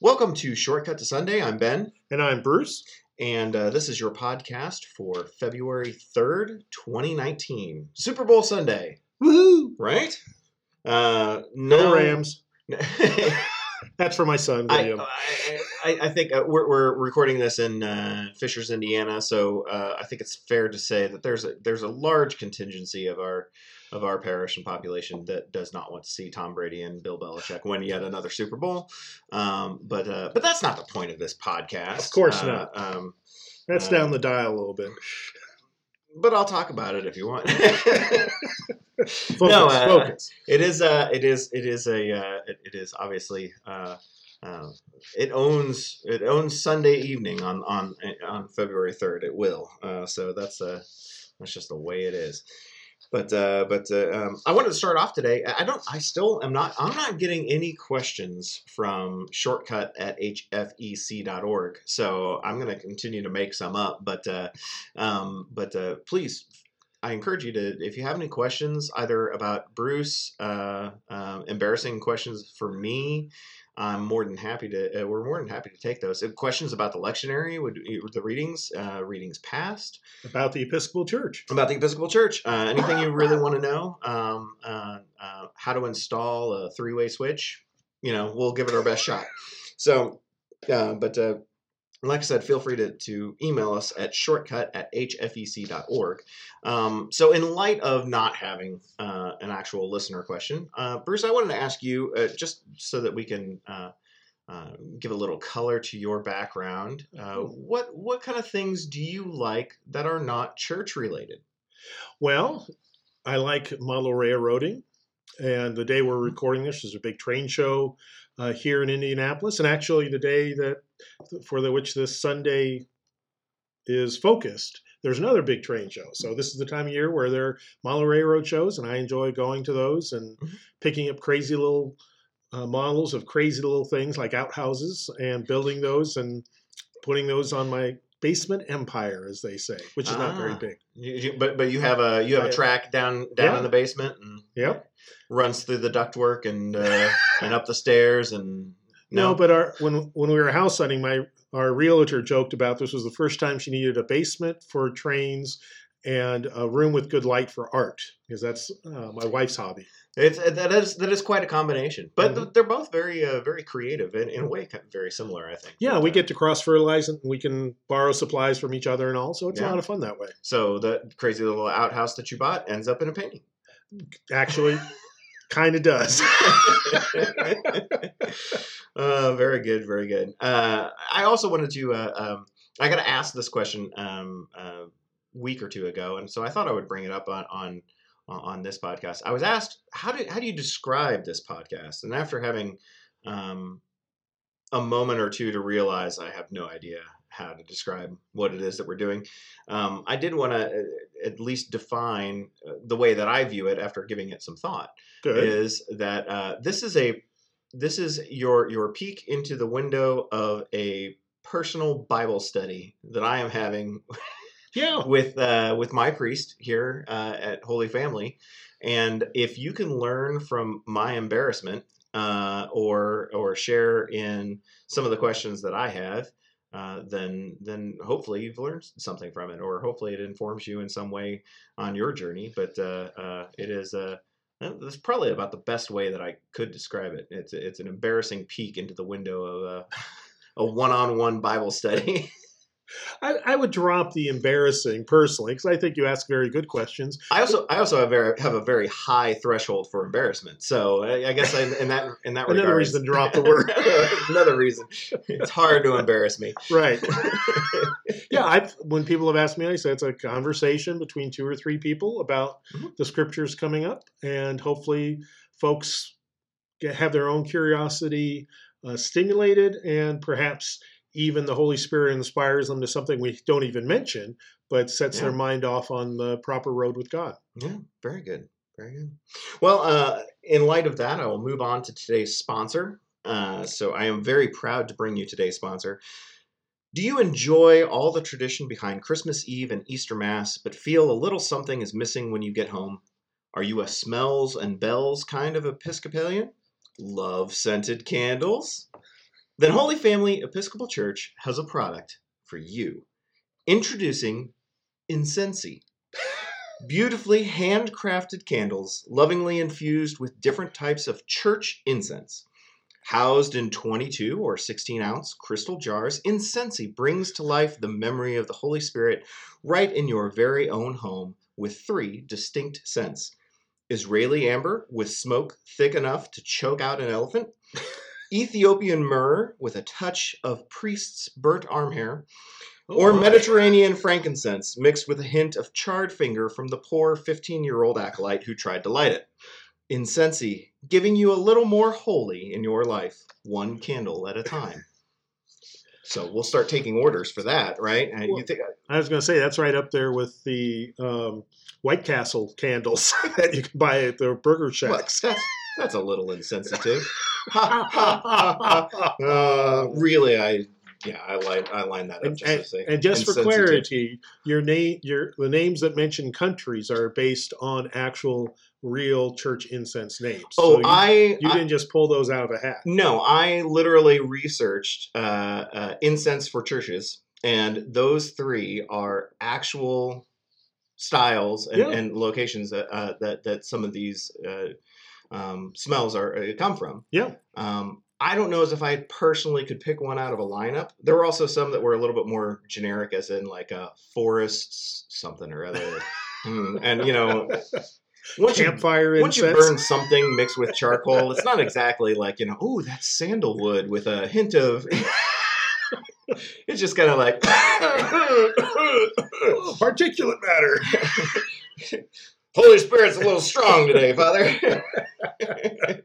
Welcome to Shortcut to Sunday. I'm Ben, And I'm Bruce. and uh, this is your podcast for February 3rd, 2019. Super Bowl Sunday, Woohoo! right? Uh, No no Rams. That's for my son, William. I, I, I think uh, we're, we're recording this in uh, Fishers, Indiana, so uh, I think it's fair to say that there's a, there's a large contingency of our of our parish and population that does not want to see Tom Brady and Bill Belichick win yet another Super Bowl. Um, but uh, but that's not the point of this podcast. Of course Uh, not. Um, That's uh, down the dial a little bit. but I'll talk about it if you want. Focus, no, uh, focus. it is uh it is it is a uh, it, it is obviously uh, uh, it owns it owns Sunday evening on on on February third. It will. Uh, so that's uh that's just the way it is. But uh, but uh, um, I wanted to start off today. I don't. I still am not. I'm not getting any questions from shortcut at hfec.org. So I'm going to continue to make some up. But uh, um, but uh, please I encourage you to, if you have any questions, either about Bruce, uh, um, embarrassing questions for me, I'm more than happy to. Uh, we're more than happy to take those. If questions about the lectionary, would the readings, uh, readings past, About the Episcopal Church. about the Episcopal Church, uh, anything you really want to know, um, uh, uh, how to install a three-way switch, you know, we'll give it our best shot. So, uh, but like I said, feel free to, to email us at shortcut at hfec.org. Um, so, in light of not having uh, an actual listener question, uh, Bruce, I wanted to ask you uh, just so that we can uh, uh, give a little color to your background. Uh, what what kind of things do you like that are not church related? Well, I like Model Railroading. And the day we're recording this is a big train show uh, here in Indianapolis. And actually, the day that for the which this Sunday is focused, there's another big train show. So this is the time of year where there are model railroad shows, and I enjoy going to those and Mhm. picking up crazy little uh, models of crazy little things like outhouses and building those and putting those on my basement empire, as they say, which is not very Ah. big. You, you, but but you have a you have a track down down Yeah. in the basement and Yep. runs through the ductwork and uh, and up the stairs and No, but our when when we were house hunting, my our realtor joked about this was the first time she needed a basement for trains and a room with good light for art because that's uh, my wife's hobby. It's that is that is quite a combination, but Mhm. they're both very uh, very creative and in a way very similar, I think. Yeah, But, we uh, get to cross fertilize and we can borrow supplies from each other and all, so it's Yeah. a lot of fun that way. so the crazy little outhouse that you bought ends up in a painting. Actually, kind of does. uh, very good, very good. Uh, I also wanted to. Uh, um, I got to ask this question um, a week or two ago, and so I thought I would bring it up on on on this podcast. I was asked how do how do you describe this podcast, and after having um, a moment or two to realize I have no idea how to describe what it is that we're doing. Um, I did want to at least define uh, the way that I view it after giving it some thought Good. is that uh, this is a this is your your peek into the window of a personal Bible study that I am having Yeah. with uh, with my priest here uh, at Holy Family, and if you can learn from my embarrassment uh, or or share in some of the questions that I have, uh, then then hopefully you've learned something from it, or hopefully it informs you in some way on your journey. But uh, uh, it is a that's probably about the best way that I could describe it. It's it's an embarrassing peek into the window of a, a one-on-one Bible study. I, I would drop the embarrassing personally because I think you ask very good questions. I also I also have very have a very high threshold for embarrassment. So I, I guess I, in that in that regard. Another regard, reason to drop the word. another reason. It's hard to embarrass me. Right. yeah, I when people have asked me, I say it's a conversation between two or three people about Mhm. the scriptures coming up, and hopefully, folks get, have their own curiosity uh, stimulated, and perhaps even the Holy Spirit inspires them to something we don't even mention, but sets their mind off on the proper road with God. Yeah, very good. Very good. Well, uh, in light of that, I will move on to today's sponsor. Uh, so I am very proud to bring you today's sponsor. Do you enjoy all the tradition behind Christmas Eve and Easter Mass, but feel a little something is missing when you get home? Are you a smells and bells kind of Episcopalian? Love scented candles? Then Holy Family Episcopal Church has a product for you. Introducing Incensi. Beautifully handcrafted candles, lovingly infused with different types of church incense. Housed in 22 or 16 ounce crystal jars, Incensi brings to life the memory of the Holy Spirit right in your very own home with three distinct scents Israeli amber with smoke thick enough to choke out an elephant, Ethiopian myrrh with a touch of priest's burnt arm hair, or. Mediterranean frankincense mixed with a hint of charred finger from the poor 15 year old acolyte who tried to light it. Incensi, giving you a little more holy in your life, one candle at a time. So we'll start taking orders for that, right? And you Well- think I was going to say that's right up there with the um, White Castle candles that you can buy at the burger well, that's, that's a little insensitive. Uh, really, I yeah, I line I line that up And, just and, to say and just for clarity, your name, your the names that mention countries are based on actual, real church incense names. Oh, So you, I you I- didn't just pull those out of a hat. No, I literally researched uh, uh, incense for churches, and those three are actual styles and, Yeah. and locations that, uh, that that some of these uh, um, smells are uh, come from. Yeah. Um, I don't know as if I personally could pick one out of a lineup. There were also some that were a little bit more generic, as in like a forests something or other. Hmm, and you know, once you Campfire once you burn something mixed with charcoal, it's not exactly like, you know, oh, that's sandalwood with a hint of. it's just kind of like. Particulate matter. Holy Spirit's a little strong today, Father.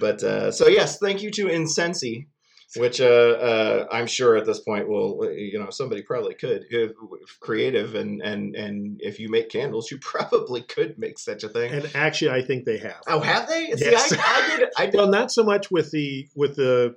but uh, so, yes, thank you to Incensi. Which uh, uh, I'm sure at this point will, you know, somebody probably could, if, if creative, and and and if you make candles, you probably could make such a thing. And actually, I think they have. Oh, have they? Yes. See, I, I did. I did. Well, not so much with the with the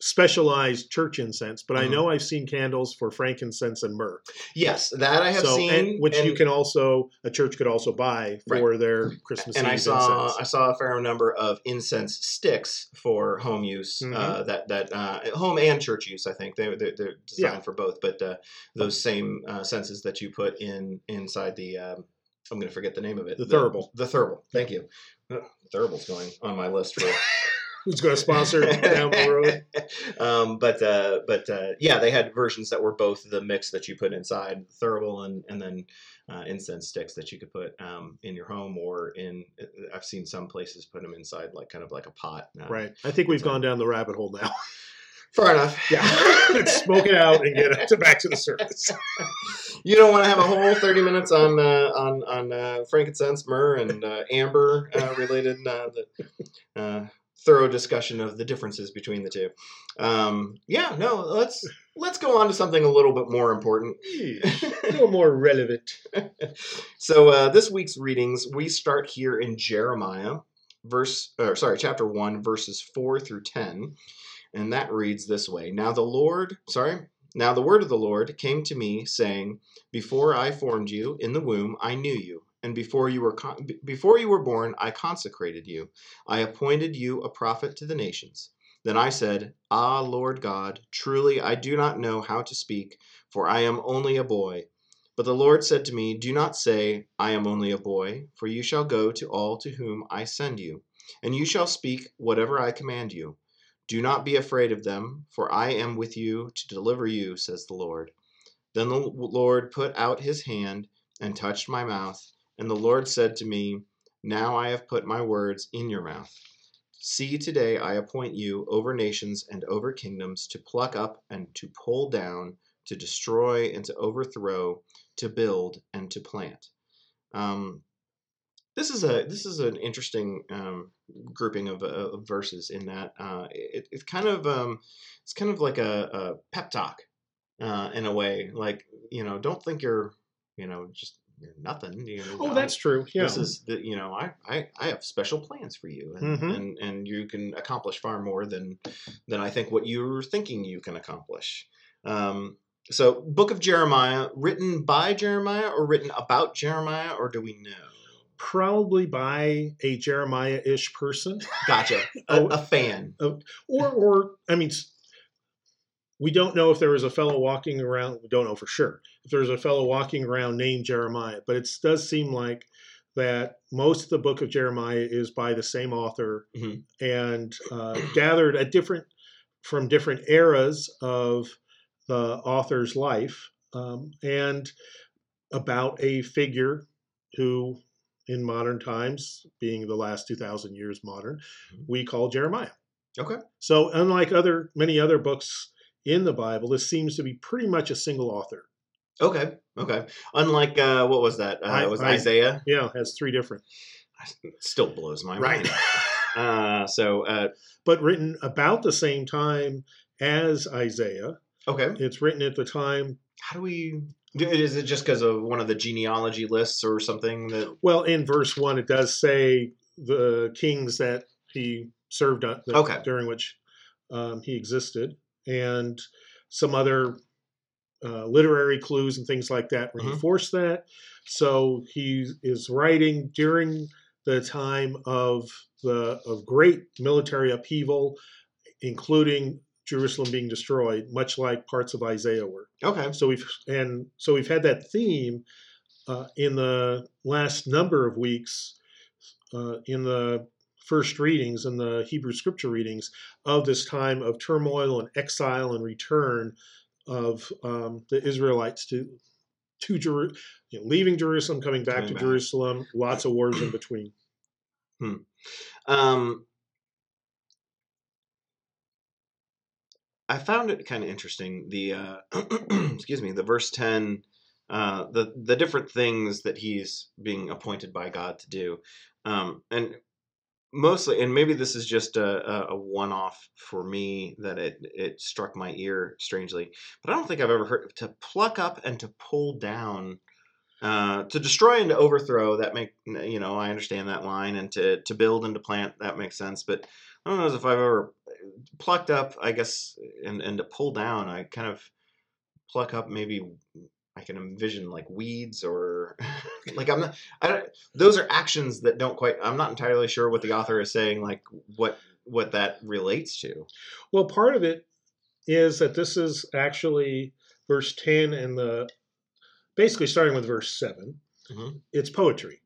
specialized church incense, but I Mhm. know I've seen candles for frankincense and myrrh. Yes, that I have so, seen, and, which you can also a church could also buy for their Christmas And Eve I saw incense. I saw a fair number of incense sticks for home use. Mhm. Uh, that that uh, home and church use. I think they they're, they're designed Yeah. for both. But uh, those same uh, senses that you put in inside the. Um, I'm going to forget the name of it. The thurible. The, thurible. Thank you. Uh, Thurible's going on my list for Who's going to sponsor down the road? um, but uh, but uh, yeah, they had versions that were both the mix that you put inside thurible and and then uh, incense sticks that you could put um, in your home or in. I've seen some places put them inside like kind of like a pot. uh, Right. I think we've gone down the rabbit hole now. Far enough. Yeah. Let's smoke it out and get to back to the surface. you don't want to have a whole thirty minutes on uh, on on uh, frankincense, myrrh, and uh, amber uh, related uh, uh, thorough discussion of the differences between the two. Um, yeah, no, let's let's go on to something a little bit more important. a little more relevant. so uh, this week's readings we start here in Jeremiah, verse or sorry, chapter one, verses four through ten, and that reads this way: Now the Lord, sorry, now the word of the Lord came to me, saying, Before I formed you in the womb, I knew you. And before you were before you were born, I consecrated you. I appointed you a prophet to the nations. Then I said, Ah, Lord God, truly I do not know how to speak, for I am only a boy. But the Lord said to me, Do not say, I am only a boy, for you shall go to all to whom I send you, and you shall speak whatever I command you. Do not be afraid of them, for I am with you to deliver you, says the Lord. Then the Lord put out his hand and touched my mouth, and the Lord said to me, Now I have put my words in your mouth. See, today I appoint you over nations and over kingdoms to pluck up and to pull down, to destroy and to overthrow, to build and to plant. Um, this is a this is an interesting um, grouping of, uh, verses in that uh, it, it's kind of um, it's kind of like a, a pep talk uh, in a way. Like you know, don't think you're you know just nothing. You know, Oh, I- that's true. Yeah. this is the you know I, I I have special plans for you and, Mhm. and and you can accomplish far more than than I think what you're thinking you can accomplish. Um, so, Book of Jeremiah, written by Jeremiah or written about Jeremiah, or do we know? probably by a Jeremiah-ish person, Gotcha. A, Oh. a fan. or or I mean, we don't know if there was a fellow walking around. We don't know for sure if there's a fellow walking around named Jeremiah, but it does seem like that most of the book of Jeremiah is by the same author Mhm. and uh, gathered at different from different eras of the author's life um, and about a figure who in modern times being the last 2000 years modern Mhm. we call jeremiah Okay. so unlike other many other books in the bible this seems to be pretty much a single author Okay. Okay. Unlike uh, what was that? Uh, it was I- Isaiah. yeah it has three different It still blows my Right. mind. Uh, so uh, but written about the same time as isaiah okay. it's written at the time How do we? Is it just because of one of the genealogy lists or something that? well in verse one it does say the kings that he served on that- Okay. during which um, he existed and some other uh, literary clues and things like that Mhm. reinforce that so he is writing during the time of the of great military upheaval including jerusalem being destroyed much like parts of isaiah were Okay. so we've and so we've had that theme uh, in the last number of weeks uh, in the first readings and the Hebrew scripture readings of this time of turmoil and exile and return of um, the Israelites to to Jeru- you know, leaving Jerusalem, coming back Coming to back. Jerusalem, lots of wars in between. Um, I found it kind of interesting. The uh, excuse me, the verse ten, uh, the the different things that he's being appointed by God to do, um, and mostly, and maybe this is just a, a, a one off for me that it it struck my ear strangely, but I don't think I've ever heard to pluck up and to pull down. Uh, to destroy and to overthrow that make you know I understand that line and to to build and to plant that makes sense but I don't know if I've ever plucked up I guess and and to pull down I kind of pluck up maybe I can envision like weeds or like I'm not I don't those are actions that don't quite I'm not entirely sure what the author is saying like what what that relates to Well, part of it is that this is actually verse 10 and the basically starting with verse 7. Mhm. It's poetry.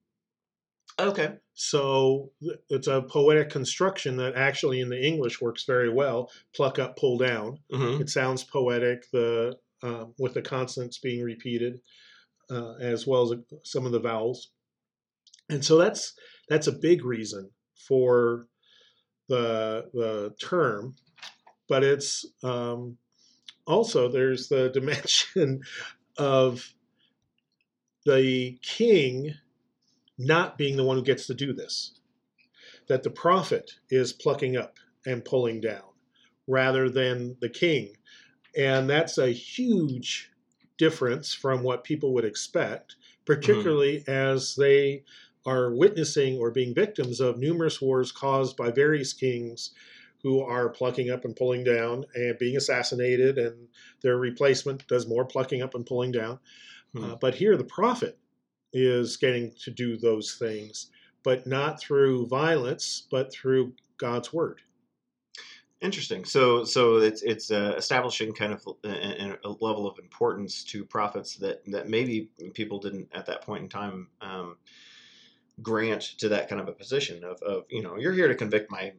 okay So it's a poetic construction that actually in the English works very well. Pluck up, pull down. hmm It sounds poetic. The um, with the consonants being repeated, uh, as well as some of the vowels, and so that's that's a big reason for the the term. But it's um, also there's the dimension of the king not being the one who gets to do this. That the prophet is plucking up and pulling down rather than the king. And that's a huge difference from what people would expect, particularly as they are witnessing or being victims of numerous wars caused by various kings who are plucking up and pulling down and being assassinated, and their replacement does more plucking up and pulling down. Hmm. Uh, but here, the prophet is getting to do those things, but not through violence, but through God's word. Interesting. So, so it's it's uh, establishing kind of a, a a level of importance to prophets that that maybe people didn't at that point in time um, grant to that kind of a position of of you know you're here to convict my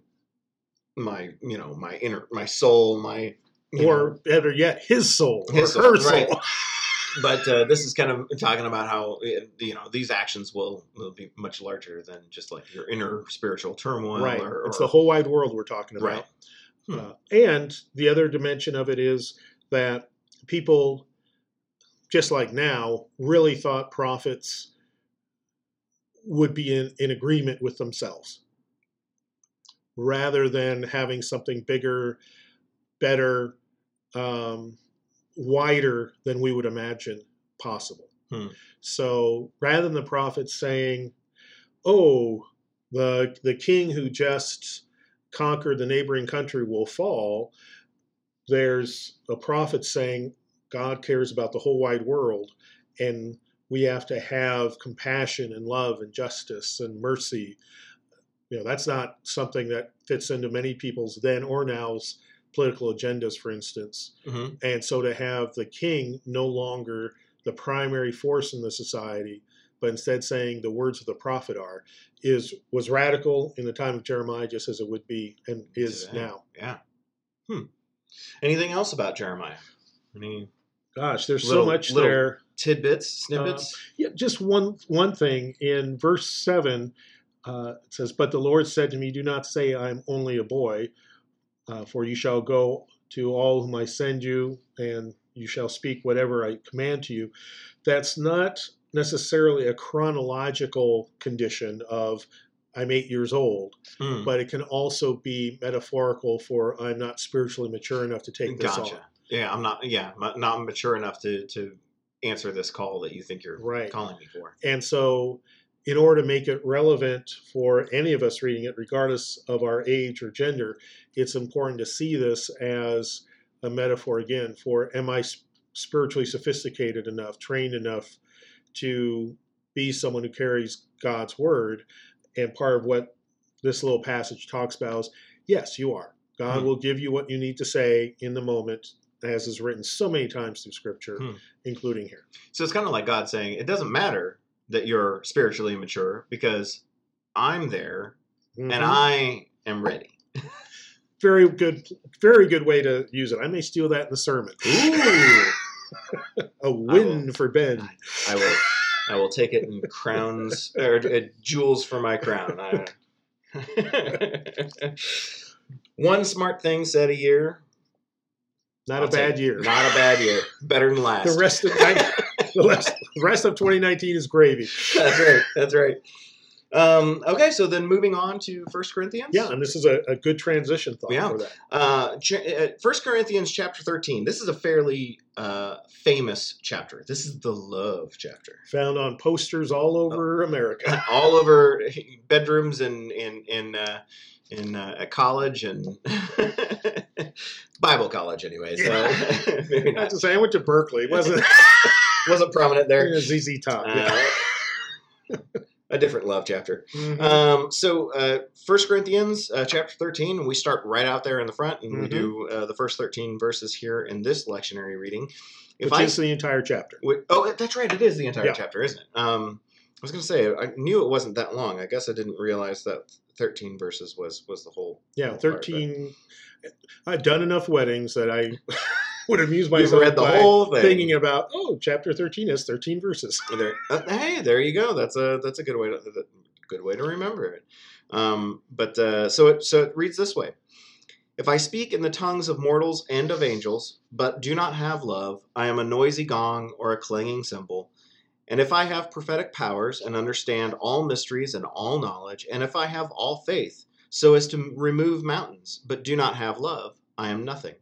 my you know my inner my soul my or know, better yet, his soul His or her soul, right. but uh, this is kind of talking about how uh, you know these actions will will be much larger than just like your inner spiritual turmoil right. or, it's the whole wide world we're talking about. right. Uh, and the other dimension of it is that people, just like now, really thought prophets would be in, in agreement with themselves rather than having something bigger, better, um, wider than we would imagine possible. Hmm. So rather than the prophets saying, "Oh, the the king who just conquered the neighboring country will fall," there's a prophet saying, "God cares about the whole wide world, and we have to have compassion and love and justice and mercy. You know, that's not something that fits into many people's then or now's political agendas, for instance. hmm And so to have the king no longer the primary force in the society, but instead saying the words of the prophet are, is was radical in the time of Jeremiah, just as it would be and is Today. now. Yeah. Hmm. Anything else about Jeremiah? Any Gosh, there's Little- so much there. tidbits, snippets? Yeah, just one one thing in verse seven. Uh, it says, "But the Lord said to me, Do not say I am only a boy, uh, for you shall go to all whom I send you, and you shall speak whatever I command to you." That's not necessarily a chronological condition of I'm eight years old, Hmm. but it can also be metaphorical for I'm not spiritually mature enough to take this Gotcha. on. Yeah, I'm not. Yeah, not mature enough to to answer this call that you think you're Right. calling me for. And so, in order to make it relevant for any of us reading it, regardless of our age or gender, it's important to see this as a metaphor again for am I spiritually sophisticated enough, trained enough to be someone who carries God's word? And part of what this little passage talks about is yes, you are. God Hmm. will give you what you need to say in the moment, as is written so many times through Scripture, Hmm. including here. So it's kind of like God saying, "It doesn't matter that you're spiritually immature because I'm there Mhm. and I am ready." very good very good way to use it i may steal that in the sermon Ooh, a win for ben I will. I will take it in crowns or uh, jewels for my crown. One smart thing said a year. not I'll a bad year Not a bad year. Better than last. the rest of the rest, the rest of 2019 is gravy That's right. That's right. Um, okay, so then moving on to First Corinthians. yeah and this is a, a good transition thought Yeah. for that Uh, ch- uh, First Corinthians chapter thirteen. This is a fairly uh, famous chapter. This is the love chapter. found on posters all over america All over bedrooms and in in uh, in uh, at college and Bible college anyway. So maybe not not to say i went to berkeley it wasn't wasn't prominent there. zz top yeah. Uh, a different love chapter. Mhm. Um, so, uh, First Corinthians uh, chapter thirteen, we start right out there in the front, and we Mhm. do uh, the first thirteen verses here in this lectionary reading. If which I is the entire chapter wi- oh, that's right, it is the entire Yeah. chapter, isn't it? Um, I was going to say I knew it wasn't that long. I guess I didn't realize that thirteen verses was was the whole. yeah whole part, 13 i've done enough weddings that i would amuse myself read the by whole thing. thinking about oh chapter 13 has 13 verses There, uh, hey, there you go. That's a that's a good way to good way to remember it. Um, but uh, so it so it reads this way: If I speak in the tongues of mortals and of angels, but do not have love, I am a noisy gong or a clanging cymbal. And if I have prophetic powers and understand all mysteries and all knowledge, and if I have all faith, so as to remove mountains, but do not have love, I am nothing.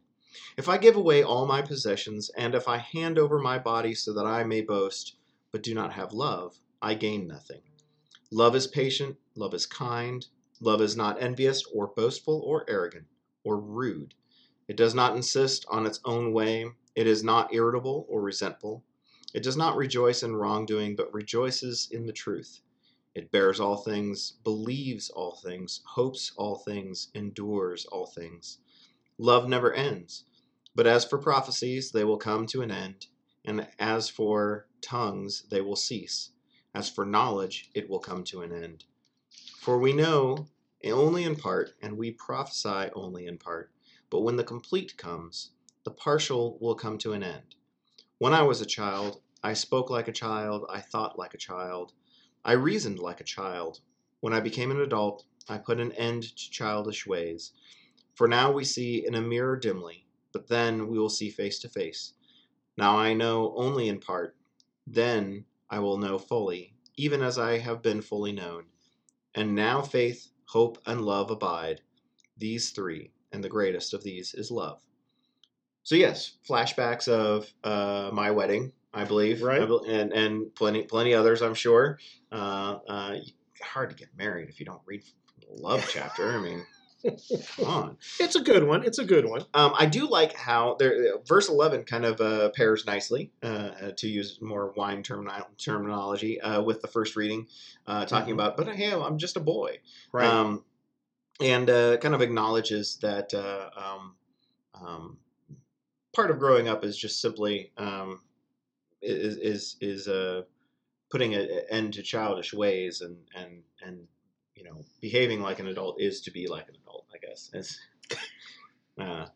If I give away all my possessions, and if I hand over my body so that I may boast, but do not have love, I gain nothing. Love is patient, love is kind, love is not envious or boastful or arrogant or rude. It does not insist on its own way, it is not irritable or resentful. It does not rejoice in wrongdoing, but rejoices in the truth. It bears all things, believes all things, hopes all things, endures all things. Love never ends. But as for prophecies, they will come to an end, and as for tongues, they will cease. As for knowledge, it will come to an end. For we know only in part, and we prophesy only in part. But when the complete comes, the partial will come to an end. When I was a child, I spoke like a child, I thought like a child, I reasoned like a child. When I became an adult, I put an end to childish ways. For now we see in a mirror dimly, but then we will see face to face. Now I know only in part, then I will know fully, even as I have been fully known. And now faith, hope, and love abide, these three, and the greatest of these is love. So yes, flashbacks of uh, my wedding, I believe, Right. And and plenty plenty others, I'm sure. Uh, uh, hard to get married if you don't read the love chapter. I mean, on. It's a good one. It's a good one. Um, I do like how there, verse 11 kind of uh, pairs nicely, uh, uh, to use more wine termino- terminology, uh, with the first reading, uh, talking Mhm. about, but hey, I'm just a boy. Right. Um, and uh, kind of acknowledges that uh, um, um, part of growing up is just simply um, is is is uh, putting an end to childish ways and and and you know behaving like an adult is to be like an adult. I guess. It's, uh,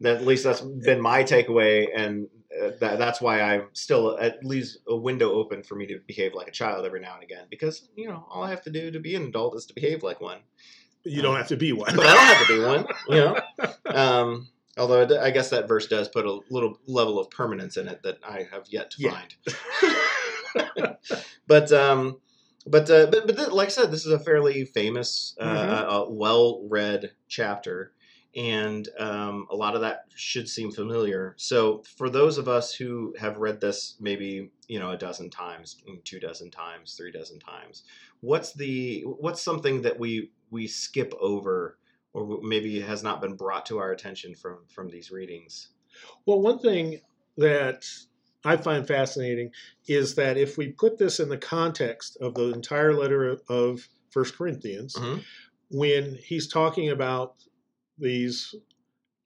that, at least that's been my takeaway, and uh, that, that's why I'm still at least a window open for me to behave like a child every now and again. Because you know, all I have to do to be an adult is to behave like one you don't have to be one. but I don't have to be one. You know. Um, although I guess that verse does put a little level of permanence in it that I have yet to Yeah. find. but um, but uh, but but like I said, this is a fairly famous, uh, Mhm. uh, uh, well-read chapter. And um, a lot of that should seem familiar. So, for those of us who have read this maybe you know a dozen times, two dozen times, three dozen times, what's the what's something that we we skip over or maybe has not been brought to our attention from from these readings Well, one thing that I find fascinating is that if we put this in the context of the entire letter of First Corinthians, Mhm. when he's talking about these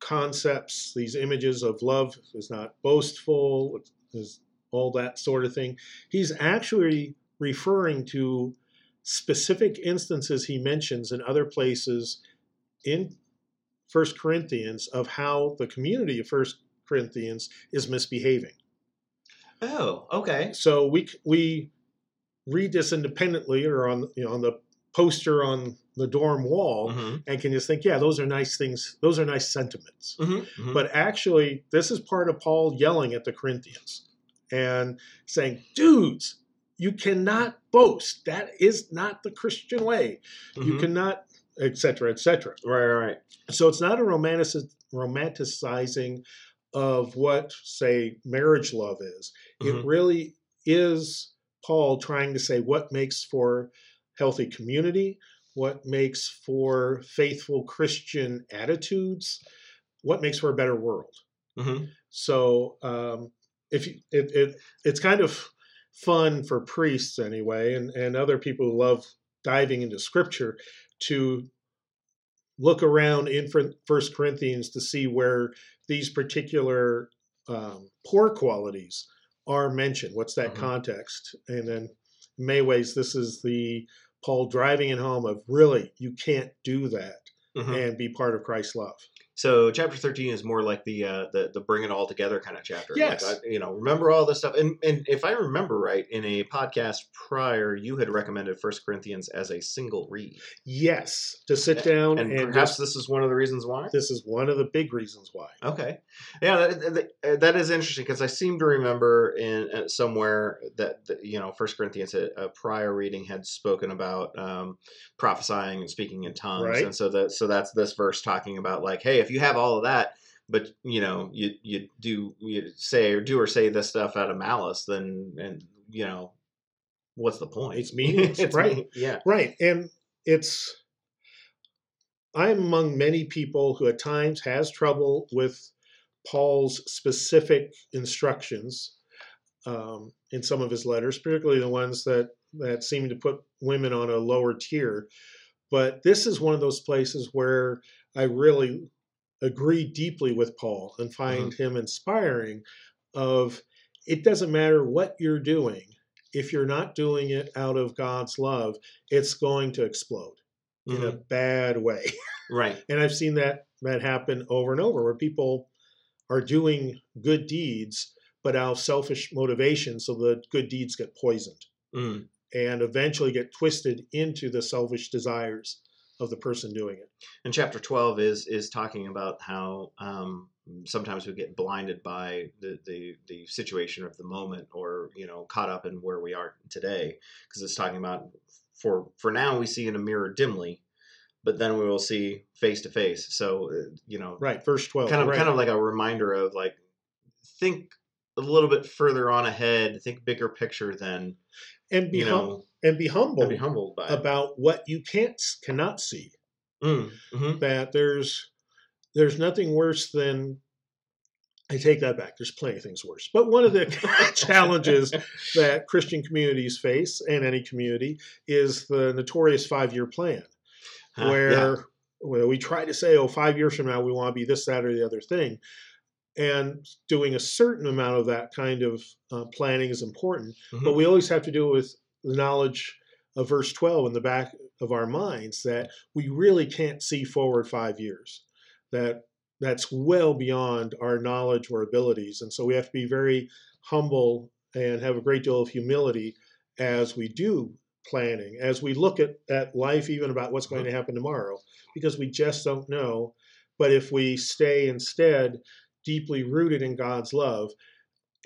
concepts, these images of love is not boastful, is all that sort of thing, he's actually referring to specific instances he mentions in other places in First Corinthians of how the community of First Corinthians is misbehaving. Oh okay So we we read this independently or on you know on the poster on the dorm wall Mhm. and can just think, yeah, those are nice things. Those are nice sentiments. Mhm. Mhm. But actually, this is part of Paul yelling at the Corinthians and saying, dudes, you cannot boast. That is not the Christian way. You Mhm. cannot, etc., cetera, et cetera. right right right So it's not a romantic, romanticizing of what, say, marriage love is. It really is Paul trying to say what makes for healthy community, what makes for faithful Christian attitudes, what makes for a better world. Mhm. So um, if you, it, it it's kind of fun for priests anyway, and and other people who love diving into Scripture to look around in Fir- First Corinthians to see where these particular um, poor qualities are mentioned. What's that Mhm. context? And then in many ways, this is the Paul driving it home of really you can't do that Mhm. and be part of Christ's love. So chapter thirteen is more like the uh, the the bring it all together kind of chapter. Yes. Like, I- you know, remember all this stuff. And and if I remember right, in a podcast prior, you had recommended First Corinthians as a single read, Yes, to sit down and, and, perhaps just, this is one of the reasons why. this is one of the big reasons why. Okay, yeah, that, that, that is interesting because I seem to remember in uh, somewhere that, that you know First Corinthians, a, a prior reading had spoken about um, prophesying and speaking in tongues, Right. and so that so that's this verse talking about like, hey, if you have all of that, but you know you you do you say or do or say this stuff out of malice, then and you know what's the point? It's meaningless, right. mean- yeah. Right. And it's I'm among many people who at times has trouble with Paul's specific instructions um, in some of his letters, particularly the ones that that seem to put women on a lower tier. But this is one of those places where I really agree deeply with Paul and find him inspiring of it doesn't matter what you're doing if you're not doing it out of God's love, it's going to explode in a Mhm. bad way. Right. And I've seen that that happen over and over where people are doing good deeds but out of selfish motivation so the good deeds get poisoned Mm. and eventually get twisted into the selfish desires of the person doing it. And chapter 12 is is talking about how um, sometimes we get blinded by the, the the situation of the moment or you know caught up in where we are today because it's talking about for for now we see in a mirror dimly but then we will see face to face so uh, you know Right, verse 12. kind of right. kind of like a reminder of like think a little bit further on ahead think bigger picture than and be you hum- know and be humble be humbled about what you can't cannot see. Mm, mhm. that there's there's nothing worse than I take that back. There's plenty of things worse. But one of the challenges that Christian communities face and any community is the notorious five year plan, Huh, where, yeah. where we try to say, oh, five years from now, we want to be this, that, or the other thing. And doing a certain amount of that kind of uh, planning is important. Mhm. But we always have to do it with the knowledge of verse 12 in the back of our minds that we really can't see forward five years. That that's well beyond our knowledge or abilities. And so we have to be very humble and have a great deal of humility as we do planning, as we look at, at life, even about what's going mm-hmm. to happen tomorrow, because we just don't know. But if we stay instead deeply rooted in God's love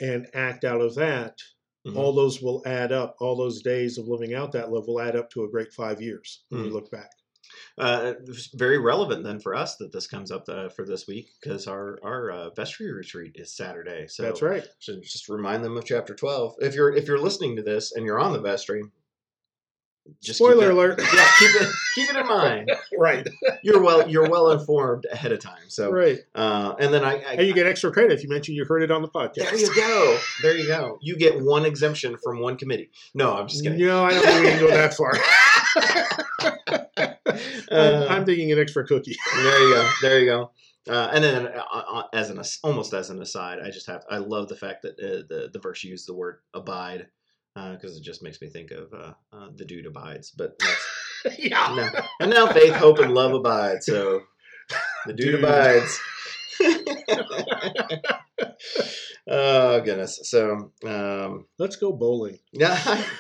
and act out of that, Mhm. all those will add up. All those days of living out that love will add up to a great five years when we Mm. look back. Uh, it's very relevant then for us that this comes up uh, for this week because our our uh, vestry retreat is Saturday. So That's right. just remind them of chapter twelve. If you're if you're listening to this and you're on the vestry, just Spoiler that- alert. Yeah, keep it keep it in mind. right. You're well you're well informed ahead of time. So Right. uh, and then I, I And you get extra credit if you mention you heard it on the podcast. there you go there you go you get one exemption from one committee. No, I'm just kidding. No, I don't think we can go that far. I'm, Uh, I'm thinking an extra cookie. there you go. There you go. Uh, and then, uh, uh, as an almost as an aside, I just have I love the fact that uh, the the verse used the word abide because it just makes me think of uh, uh, the dude abides. But that's, yeah. no. and now faith, hope, and love abide. So the dude, Dude. abides. oh goodness. So um, Let's go bowling. yeah.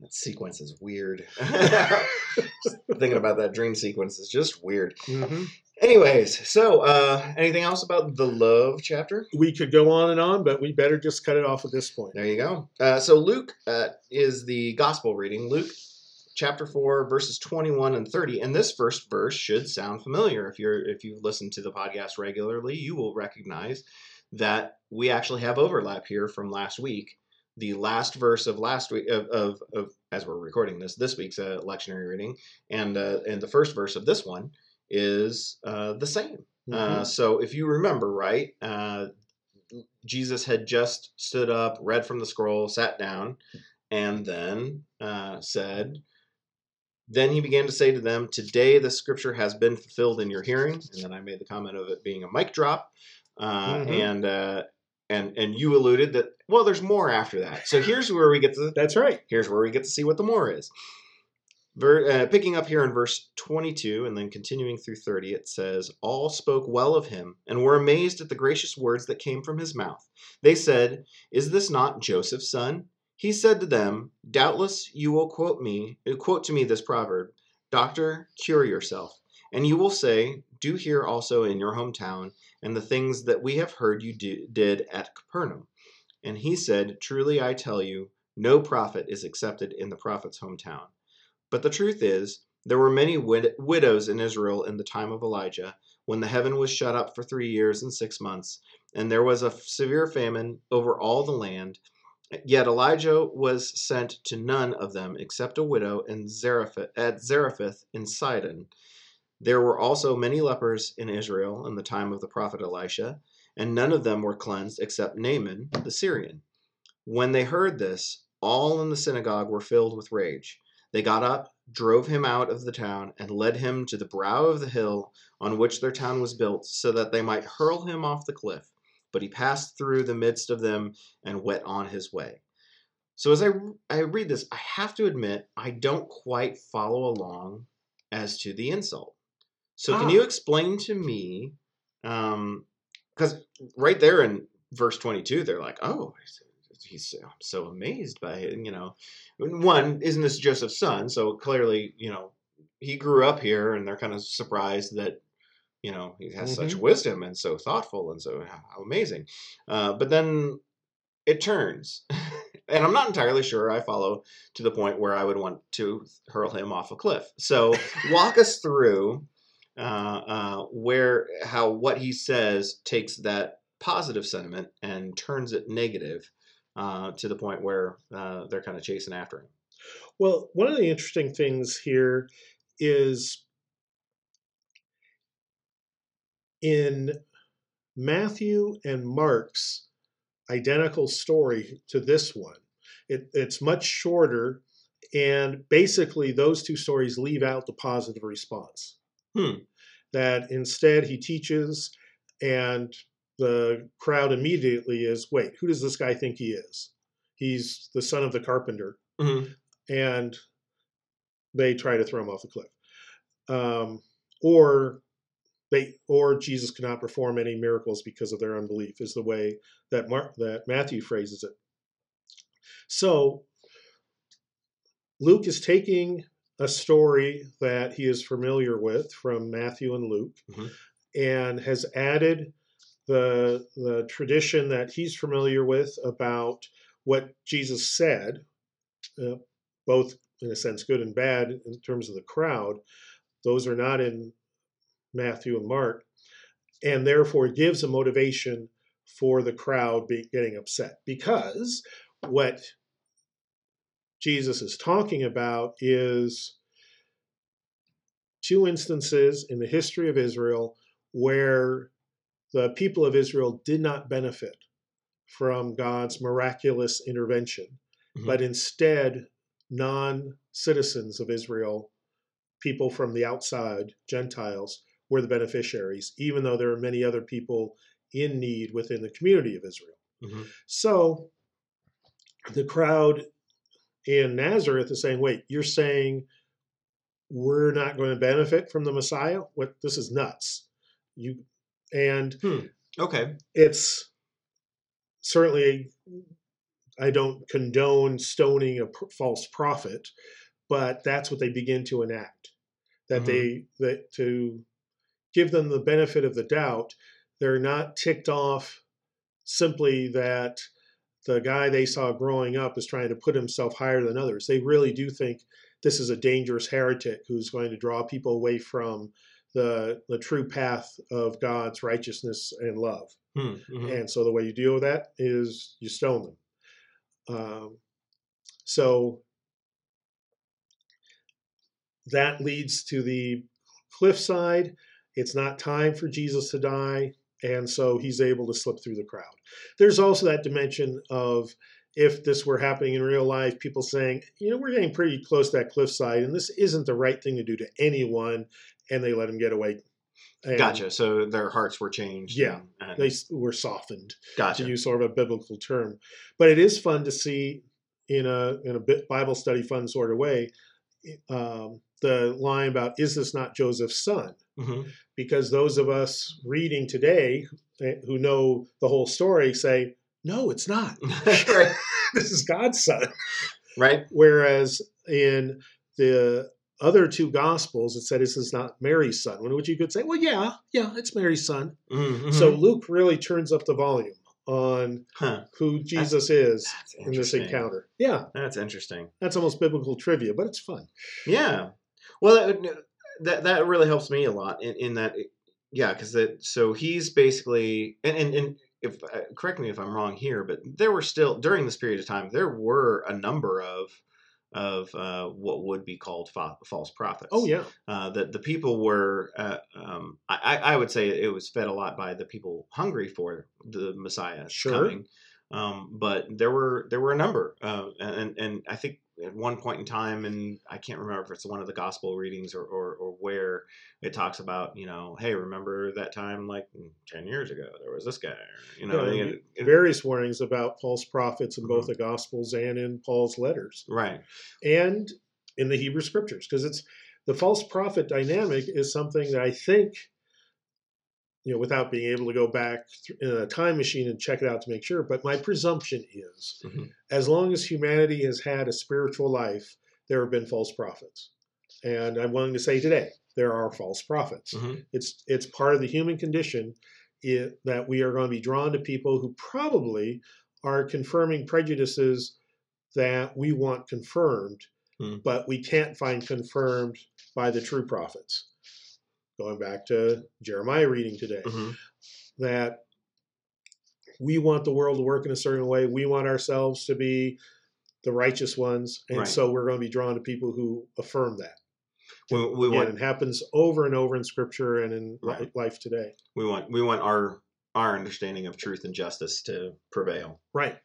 That sequence is weird. Thinking about that dream sequence is just weird. hmm Anyways, so uh anything else about the love chapter? We could go on and on, but we better just cut it off at this point. There you go. Uh, so Luke uh, is the gospel reading. Luke chapter 4 verses 21 and 30 and this first verse should sound familiar if you're if you've listened to the podcast regularly you will recognize that we actually have overlap here from last week the last verse of last week of, of, of as we're recording this this week's uh, lectionary reading and uh, and the first verse of this one is uh, the same uh, Mhm. so if you remember right, uh, Jesus had just stood up, read from the scroll, sat down, and then uh, said, Then he began to say to them, Today the scripture has been fulfilled in your hearing. And then I made the comment of it being a mic drop. Uh, Mhm. And uh, and and you alluded that well, there's more after that. So here's where we get to That's right. here's where we get to see what the more is. Ver, uh, picking up here in verse 22 and then continuing through 30, it says, All spoke well of him and were amazed at the gracious words that came from his mouth. They said, Is this not Joseph's son? He said to them, Doubtless you will quote me, uh, quote to me this proverb, Doctor, cure yourself. And you will say, Do here also in your hometown, and the things that we have heard you do, did at Capernaum. And he said, Truly I tell you, no prophet is accepted in the prophet's hometown. But the truth is, there were many wid- widows in Israel in the time of Elijah, when the heaven was shut up for three years and six months, and there was a severe famine over all the land. Yet Elijah was sent to none of them except a widow in Zarephath, at Zarephath in Sidon. There were also many lepers in Israel in the time of the prophet Elisha, and none of them were cleansed except Naaman the Syrian. When they heard this, all in the synagogue were filled with rage. They got up, drove him out of the town, and led him to the brow of the hill on which their town was built, so that they might hurl him off the cliff. But he passed through the midst of them and went on his way. So as I, I read this, I have to admit I don't quite follow along as to the insult. So can Ah. you explain to me? Because right there in verse twenty-two, they're like, "Oh, he's I'm so amazed by it." You know, one isn't this Joseph's son? So clearly, you know, he grew up here, and they're kind of surprised that you know he has such wisdom and so thoughtful and so how amazing. Uh, but then it turns. And I'm not entirely sure I follow to the point where I would want to hurl him off a cliff. So walk us through uh, uh, where how what he says takes that positive sentiment and turns it negative uh, to the point where uh, they're kind of chasing after him. Well, one of the interesting things here is in Matthew and Mark's identical story to this one. It, it's much shorter, and basically, those two stories leave out the positive response. Hmm. That instead, he teaches and the crowd immediately is, wait, who does this guy think he is? He's the son of the carpenter, Mhm. and they try to throw him off the cliff. Um, or they or Jesus cannot perform any miracles because of their unbelief is the way that Mark that Matthew phrases it. So Luke is taking a story that he is familiar with from Matthew and Luke Mhm. and has added the the tradition that he's familiar with about what Jesus said, uh, both in a sense good and bad in terms of the crowd. Those are not in Matthew and Mark, and therefore gives a motivation for the crowd getting upset because what Jesus is talking about is two instances in the history of Israel where the people of Israel did not benefit from God's miraculous intervention, Mhm. but instead, non citizens of Israel, people from the outside, Gentiles, were the beneficiaries, even though there are many other people in need within the community of Israel. Mhm. So the crowd in Nazareth is saying, wait, you're saying we're not going to benefit from the Messiah? What this is nuts. You and Okay. it's certainly I don't condone stoning a pr- false prophet, but that's what they begin to enact. That Mhm. they that to give them the benefit of the doubt, they're not ticked off simply that the guy they saw growing up is trying to put himself higher than others. They really do think this is a dangerous heretic who's going to draw people away from the the true path of God's righteousness and love. Hmm. Mhm. And so the way you deal with that is you stone them. Um, so that leads to the cliffside. It's not time for Jesus to die. And so he's able to slip through the crowd. There's also that dimension of if this were happening in real life, people saying, you know, we're getting pretty close to that cliffside, and this isn't the right thing to do to anyone, and they let him get away. And Gotcha. So their hearts were changed. Yeah. and- and- They were softened gotcha. to use sort of a biblical term. But it is fun to see in a in a Bible study fun sort of way um, the line about is this not Joseph's son? Mhm. Because those of us reading today eh, who know the whole story say, no, it's not. this is God's son. Right. Whereas in the other two gospels, it said this is not Mary's son. When which you could say, well, yeah, yeah, it's Mary's son. Mhm. So Luke really turns up the volume on Huh. who Jesus is That's in this encounter. Yeah, That's interesting. that's almost biblical trivia, but it's fun. Yeah. Well, that that, that really helps me a lot in, in that. Yeah, because that so he's basically and and, and if uh, correct me if I'm wrong here, but there were still during this period of time there were a number of of uh, what would be called fa- false prophets. Oh yeah, uh, that the people were, uh, um, I, I I would say it was fed a lot by the people hungry for the Messiah Sure. coming. Um, but there were there were a number, uh, and and I think at one point in time, and I can't remember if it's one of the gospel readings or, or, or where it talks about, you know, hey, remember that time like ten years ago there was this guy, you know, Yeah, and it- it- various warnings about false prophets in Mm-hmm. both the Gospels and in Paul's letters right, and in the Hebrew Scriptures, because it's the false prophet dynamic is something that I think, you know, without being able to go back in a time machine and check it out to make sure, but my presumption is, Mhm. as long as humanity has had a spiritual life, there have been false prophets, and I'm willing to say today there are false prophets. Mhm. It's it's part of the human condition it, that we are going to be drawn to people who probably are confirming prejudices that we want confirmed, Hmm. but we can't find confirmed by the true prophets. Going back to Jeremiah reading today, Mhm. that we want the world to work in a certain way. We want ourselves to be the righteous ones, and Right. so we're going to be drawn to people who affirm that. We, we want it happens over and over in Scripture and in Right. life today. we want we want our our understanding of truth and justice to prevail. Right.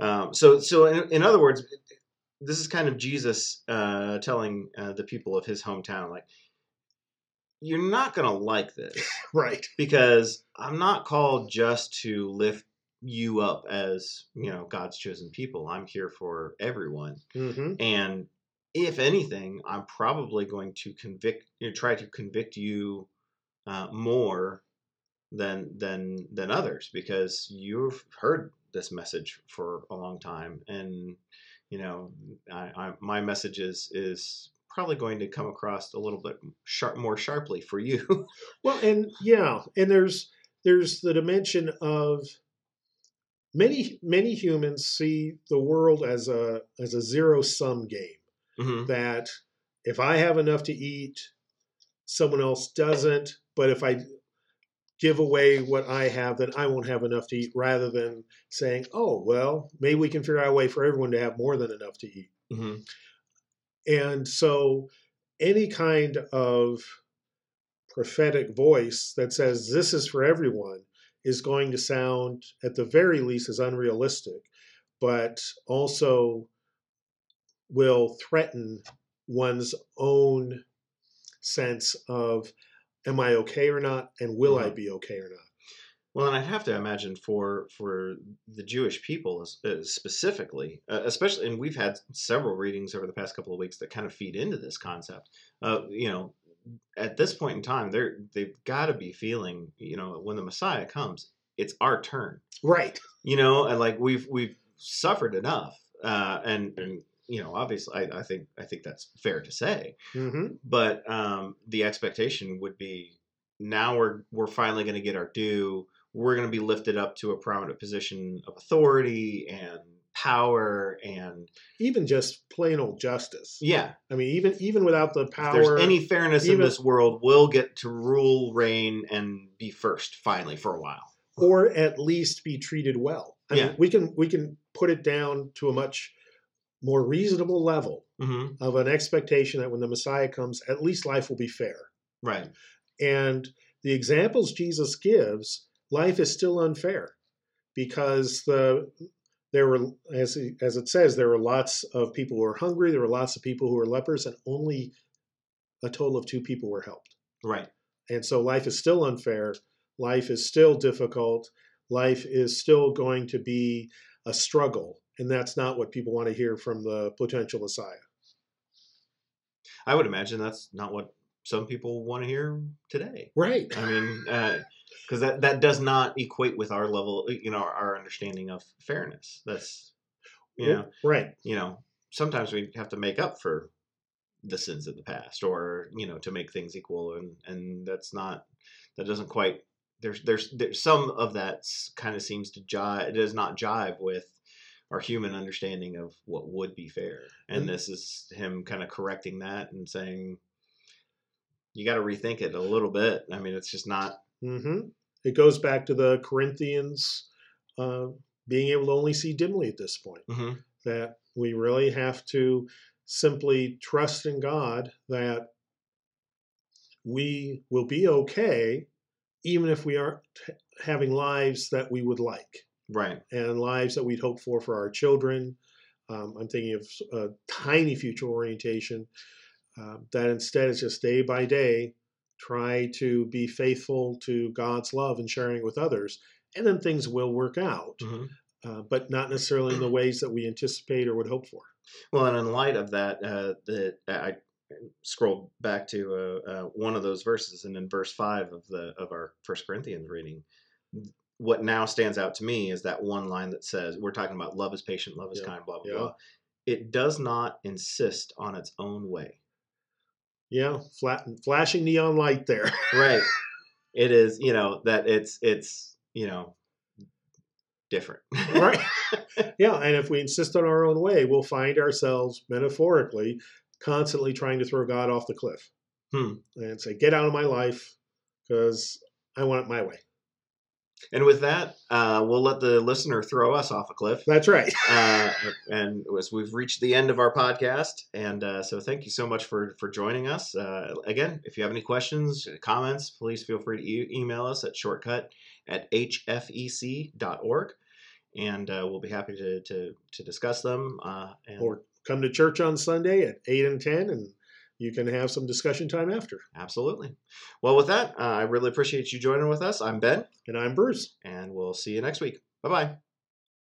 Um, so so in, in other words, this is kind of Jesus uh, telling uh, the people of his hometown, like, you're not gonna like this Right. because I'm not called just to lift you up as you know God's chosen people. I'm here for everyone. hmm And if anything, I'm probably going to convict, you know, try to convict you uh, more than than than others because you've heard this message for a long time, and you know, I, I, my message is is probably going to come across a little bit sharp, more sharply for you. Well, and yeah, and there's there's the dimension of many many humans see the world as a as a zero sum game. Mhm. That if I have enough to eat, someone else doesn't. But if I give away what I have, then I won't have enough to eat. Rather than saying, "Oh, well, maybe we can figure out a way for everyone to have more than enough to eat." Mhm. And so, any kind of prophetic voice that says this is for everyone is going to sound, at the very least, as unrealistic, but also will threaten one's own sense of am I okay or not, and will I Mhm. be okay or not? Well, and I'd have to imagine for for the Jewish people uh, specifically, uh, especially, and we've had several readings over the past couple of weeks that kind of feed into this concept. Uh, you know, at this point in time, they're they've got to be feeling, you know, when the Messiah comes, it's our turn. Right. You know, and like we've we've suffered enough, uh, and and you know, obviously, I, I think I think that's fair to say hmm but um, the expectation would be now we're we're finally going to get our due. We're going to be lifted up to a prominent position of authority and power, and Even just plain old justice. yeah, I mean, even even without the if power. there's any fairness in this world, we'll get to rule, reign, and be first finally for a while. or at least be treated well. I Yeah. mean, we can we can put it down to a much more reasonable level Mm-hmm. of an expectation that when the Messiah comes, at least life will be fair. Right. And the examples Jesus gives, life is still unfair because the there were as as it says there were lots of people who were hungry, there were lots of people who were lepers, and only a total of two people were helped. Right. And so life is still unfair. Life is still difficult. Life is still going to be a struggle. And that's not what people want to hear from the potential Messiah. I would imagine that's not what some people want to hear today. Right. I mean, uh, because that that does not equate with our level, you know, our, understanding of fairness. That's you know, Right. you know, sometimes we have to make up for the sins of the past, or you know, to make things equal, and and that's not that doesn't quite. There's there's there's some of that kind of seems to jive. It does not jive with our human understanding of what would be fair, and Mm. this is him kind of correcting that and saying. You got to rethink it a little bit. I mean, it's just not hmm It goes back to the Corinthians uh, being able to only see dimly at this point. Mhm. That we really have to simply trust in God that we will be okay, even if we aren't having lives that we would like. right. and lives that we'd hope for for our children. Um, I'm thinking of a tiny future orientation uh, that instead is just day by day try to be faithful to God's love and sharing it with others, and then things will work out, Mhm. uh, but not necessarily in the ways that we anticipate or would hope for. Well, and in light of that, uh, the I scrolled back to uh, uh, one of those verses, and in verse five of the of our First Corinthians reading, what now stands out to me is that one line that says, "We're talking about love is patient, love is Yeah. kind, blah blah Yeah. blah." It does not insist on its own way. Yeah, flat, flashing neon light there. Right. it is, you know, that it's it's you know different. right? yeah, and if we insist on our own way, we'll find ourselves metaphorically constantly trying to throw God off the cliff Hmm. and say, "Get out of my life," because I want it my way. And with that, uh, we'll let the listener throw us off a cliff. That's right. uh, and as we've reached the end of our podcast, and uh, so thank you so much for for joining us. Uh, again, if you have any questions, comments, please feel free to e- email us at shortcut at hfec.org, and uh, we'll be happy to to, to discuss them. Uh, and or come to church on Sunday at 8 and 10, and you can have some discussion time after. absolutely. Well, with that, uh, I really appreciate you joining with us. I'm Ben, And I'm Bruce. and we'll see you next week. Bye bye.